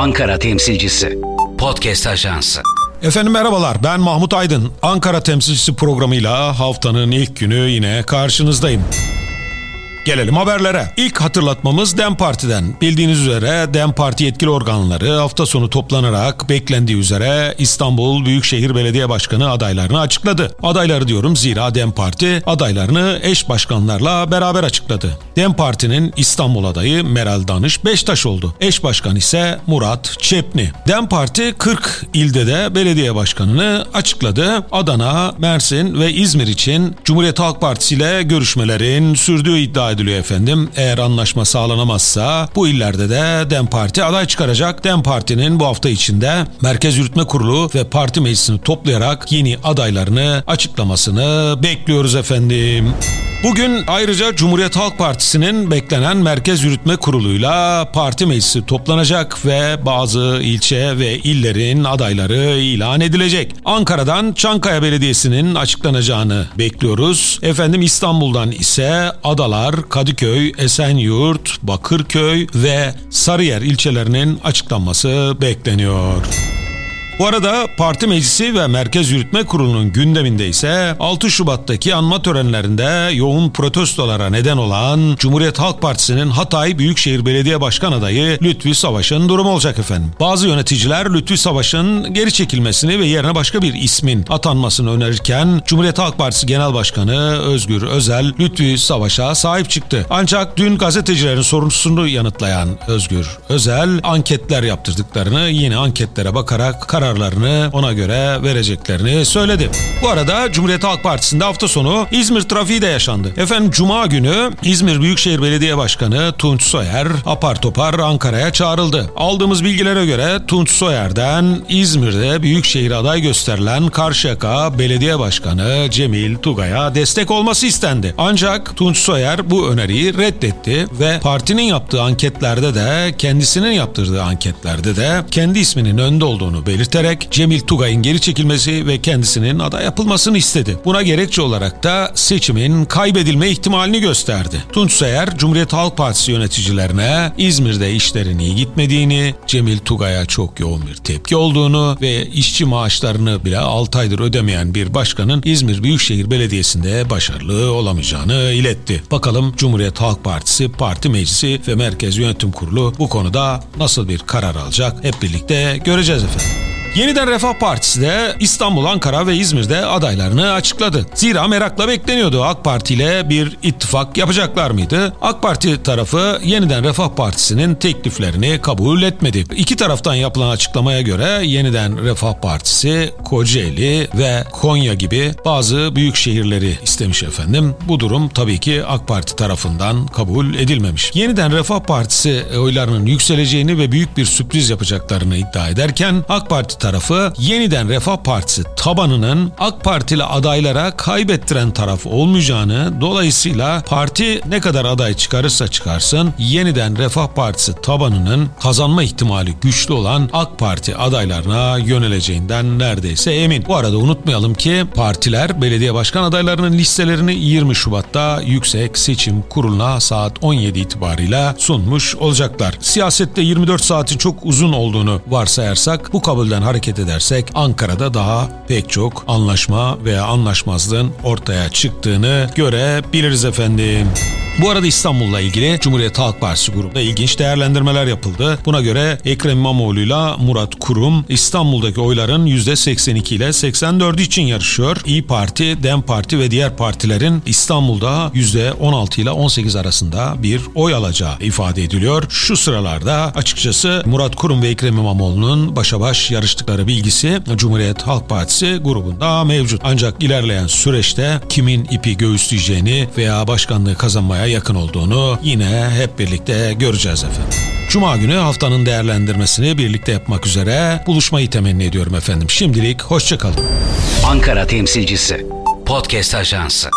Ankara temsilcisi. Podcast Ajansı. Efendim merhabalar ben Mahmut Aydın. Ankara temsilcisi programıyla haftanın ilk günü yine karşınızdayım. Gelelim haberlere. İlk hatırlatmamız DEM Parti'den. Bildiğiniz üzere DEM Parti yetkili organları hafta sonu toplanarak beklendiği üzere İstanbul Büyükşehir Belediye Başkanı adaylarını açıkladı. Adayları diyorum zira DEM Parti adaylarını eş başkanlarla beraber açıkladı. DEM Parti'nin İstanbul adayı Meral Danış Beştaş oldu. Eş başkan ise Murat Çepni. DEM Parti 40 ilde de belediye başkanını açıkladı. Adana, Mersin ve İzmir için Cumhuriyet Halk Partisi ile görüşmelerin sürdüğü iddia ediliyor efendim. Eğer anlaşma sağlanamazsa bu illerde de DEM Parti aday çıkaracak. DEM Parti'nin bu hafta içinde Merkez Yürütme Kurulu ve parti meclisini toplayarak yeni adaylarını açıklamasını bekliyoruz efendim. Bugün ayrıca Cumhuriyet Halk Partisi'nin beklenen Merkez Yürütme Kurulu'yla parti meclisi toplanacak ve bazı ilçe ve illerin adayları ilan edilecek. Ankara'dan Çankaya Belediyesi'nin açıklanacağını bekliyoruz. Efendim İstanbul'dan ise Adalar, Kadıköy, Esenyurt, Bakırköy ve Sarıyer ilçelerinin açıklanması bekleniyor. Bu arada parti meclisi ve Merkez Yürütme Kurulu'nun gündeminde ise 6 Şubat'taki anma törenlerinde yoğun protestolara neden olan Cumhuriyet Halk Partisi'nin Hatay Büyükşehir Belediye Başkan adayı Lütfi Savaş'ın durumu olacak efendim. Bazı yöneticiler Lütfi Savaş'ın geri çekilmesini ve yerine başka bir ismin atanmasını önerirken Cumhuriyet Halk Partisi Genel Başkanı Özgür Özel Lütfi Savaş'a sahip çıktı. Ancak dün gazetecilerin sorunusunu yanıtlayan Özgür Özel anketler yaptırdıklarını yine anketlere bakarak karar kararlarını ona göre vereceklerini söyledi. Bu arada Cumhuriyet Halk Partisi'nde hafta sonu İzmir trafiği de yaşandı. Efendim Cuma günü İzmir Büyükşehir Belediye Başkanı Tunç Soyer apar topar Ankara'ya çağrıldı. Aldığımız bilgilere göre Tunç Soyer'den İzmir'de Büyükşehir aday gösterilen Karşıyaka Belediye Başkanı Cemil Tugay'a destek olması istendi. Ancak Tunç Soyer bu öneriyi reddetti ve partinin yaptığı anketlerde de kendisinin yaptırdığı anketlerde de kendi isminin önde olduğunu belirterek belirterek Cemil Tugay'ın geri çekilmesi ve kendisinin aday yapılmasını istedi. Buna gerekçe olarak da seçimin kaybedilme ihtimalini gösterdi. Tunç Seyer, Cumhuriyet Halk Partisi yöneticilerine İzmir'de işlerin iyi gitmediğini, Cemil Tugay'a çok yoğun bir tepki olduğunu ve işçi maaşlarını bile 6 aydır ödemeyen bir başkanın İzmir Büyükşehir Belediyesi'nde başarılı olamayacağını iletti. Bakalım Cumhuriyet Halk Partisi, Parti Meclisi ve Merkez Yönetim Kurulu bu konuda nasıl bir karar alacak hep birlikte göreceğiz efendim. Yeniden Refah Partisi de İstanbul, Ankara ve İzmir'de adaylarını açıkladı. Zira merakla bekleniyordu AK Parti ile bir ittifak yapacaklar mıydı? AK Parti tarafı Yeniden Refah Partisi'nin tekliflerini kabul etmedi. İki taraftan yapılan açıklamaya göre Yeniden Refah Partisi Kocaeli ve Konya gibi bazı büyük şehirleri istemiş efendim. Bu durum tabii ki AK Parti tarafından kabul edilmemiş. Yeniden Refah Partisi oylarının yükseleceğini ve büyük bir sürpriz yapacaklarını iddia ederken AK Parti tarafı yeniden Refah Partisi tabanının AK Partili adaylara kaybettiren taraf olmayacağını dolayısıyla parti ne kadar aday çıkarırsa çıkarsın yeniden Refah Partisi tabanının kazanma ihtimali güçlü olan AK Parti adaylarına yöneleceğinden neredeyse emin. Bu arada unutmayalım ki partiler belediye başkan adaylarının listelerini 20 Şubat'ta Yüksek Seçim Kurulu'na saat 17 itibarıyla sunmuş olacaklar. Siyasette 24 saatin çok uzun olduğunu varsayarsak bu kabulden hareket edersek Ankara'da daha pek çok anlaşma veya anlaşmazlığın ortaya çıktığını görebiliriz efendim. Bu arada İstanbul'la ilgili Cumhuriyet Halk Partisi grubunda ilginç değerlendirmeler yapıldı. Buna göre Ekrem İmamoğlu ile Murat Kurum İstanbul'daki oyların %82 ile 84 için yarışıyor. İyi Parti, Dem Parti ve diğer partilerin İstanbul'da %16 ile 18 arasında bir oy alacağı ifade ediliyor. Şu sıralarda açıkçası Murat Kurum ve Ekrem İmamoğlu'nun başa baş yarıştıkları bilgisi Cumhuriyet Halk Partisi grubunda mevcut. Ancak ilerleyen süreçte kimin ipi göğüsleyeceğini veya başkanlığı kazanmaya yakın olduğunu yine hep birlikte göreceğiz efendim. Cuma günü haftanın değerlendirmesini birlikte yapmak üzere buluşmayı temenni ediyorum efendim. Şimdilik hoşçakalın. Ankara temsilcisi. Podcast Ajansı.